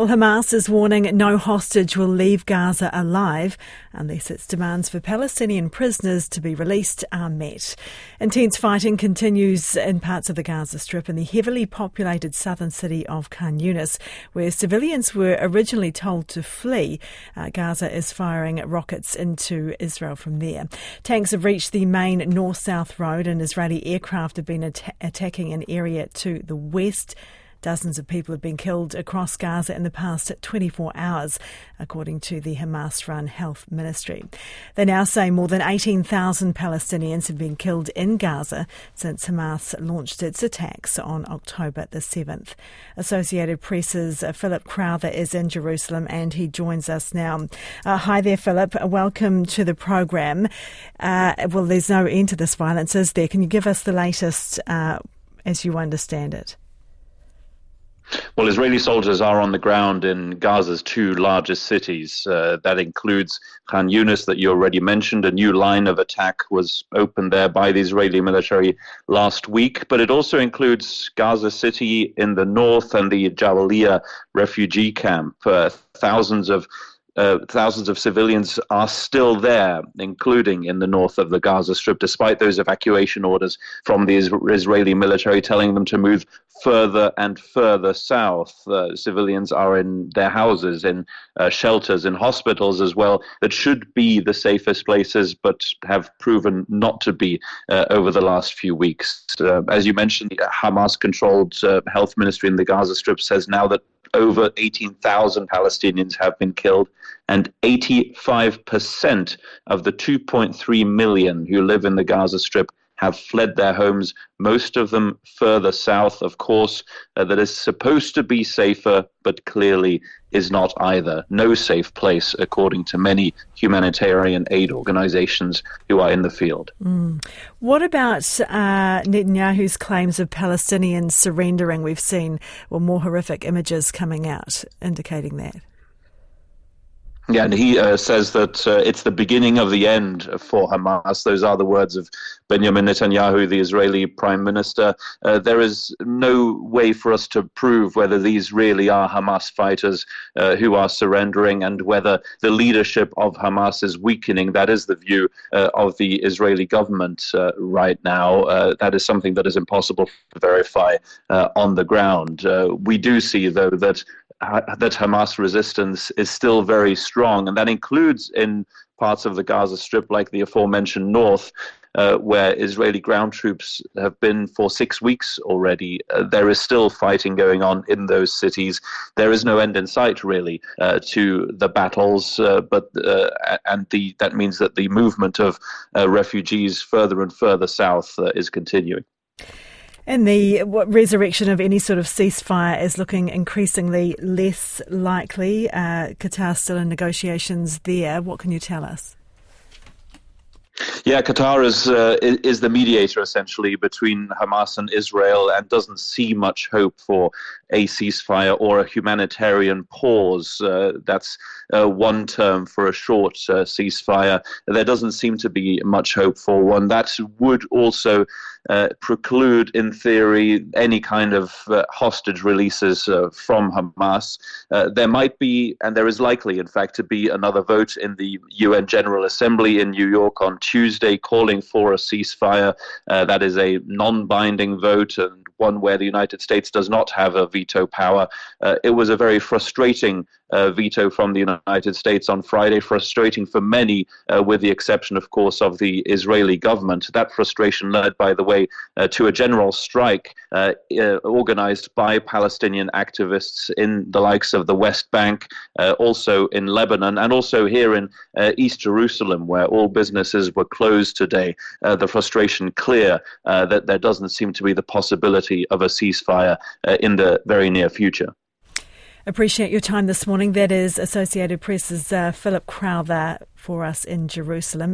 Well, Hamas is warning no hostage will leave Gaza alive unless its demands for Palestinian prisoners to be released are met. Intense fighting continues in parts of the Gaza Strip in the heavily populated southern city of Khan Younis, where civilians were originally told to flee. Uh, Gaza is firing rockets into Israel from there. Tanks have reached the main north south road, and Israeli aircraft have been at- attacking an area to the west. Dozens of people have been killed across Gaza in the past 24 hours, according to the Hamas run health ministry. They now say more than 18,000 Palestinians have been killed in Gaza since Hamas launched its attacks on October the 7th. Associated Press's Philip Crowther is in Jerusalem and he joins us now. Uh, hi there, Philip. Welcome to the program. Uh, well, there's no end to this violence, is there? Can you give us the latest uh, as you understand it? Well, Israeli soldiers are on the ground in Gaza's two largest cities. Uh, that includes Khan Younis, that you already mentioned. A new line of attack was opened there by the Israeli military last week, but it also includes Gaza City in the north and the Jabalia refugee camp. Uh, thousands of uh, thousands of civilians are still there, including in the north of the Gaza Strip, despite those evacuation orders from the Israeli military telling them to move further and further south. Uh, civilians are in their houses, in uh, shelters, in hospitals as well, that should be the safest places, but have proven not to be uh, over the last few weeks. Uh, as you mentioned, the Hamas controlled health ministry in the Gaza Strip says now that over 18,000 Palestinians have been killed, and 85% of the 2.3 million who live in the Gaza Strip have fled their homes, most of them further south, of course, uh, that is supposed to be safer, but clearly is not either. No safe place, according to many humanitarian aid organizations who are in the field. Mm. What about uh, Netanyahu's claims of Palestinians surrendering? We've seen well, more horrific images coming out indicating that. Yeah, and he uh, says that uh, it's the beginning of the end for Hamas. Those are the words of Benjamin Netanyahu, the Israeli prime minister. Uh, there is no way for us to prove whether these really are Hamas fighters uh, who are surrendering and whether the leadership of Hamas is weakening. That is the view uh, of the Israeli government uh, right now. that is something that is impossible to verify on the ground. we do see, though, that that Hamas resistance is still very strong, and that includes in parts of the Gaza Strip, like the aforementioned north, uh, where Israeli ground troops have been for six weeks already. Uh, there is still fighting going on in those cities. There is no end in sight, really, uh, to the battles, uh, but uh, and the that means that the movement of uh, refugees further and further south is continuing. And the resurrection of any sort of ceasefire is looking increasingly less likely. Uh, still in negotiations there. What can you tell us? Yeah, Qatar is uh, is the mediator essentially between Hamas and Israel, and doesn't see much hope for a ceasefire or a humanitarian pause. Uh, that's uh, one term for a short uh, ceasefire. There doesn't seem to be much hope for one. That would also uh, preclude, in theory, any kind of uh, hostage releases from Hamas. there might be, and there is likely, in fact, to be another vote in the UN General Assembly in New York on Tuesday calling for a ceasefire. that is a non binding vote, and one where the United States does not have a veto power. Uh, it was a very frustrating uh, veto from the United States on Friday, frustrating for many, uh, with the exception, of course, of the Israeli government. That frustration led, by the way, uh, to a general strike uh, uh, organized by Palestinian activists in the likes of the West Bank, also in Lebanon, and also here in East Jerusalem, where all businesses were closed today. the frustration clear that there doesn't seem to be the possibility of a ceasefire in the very near future. Appreciate your time this morning. That is Associated Press's uh, Philip Crowther for us in Jerusalem.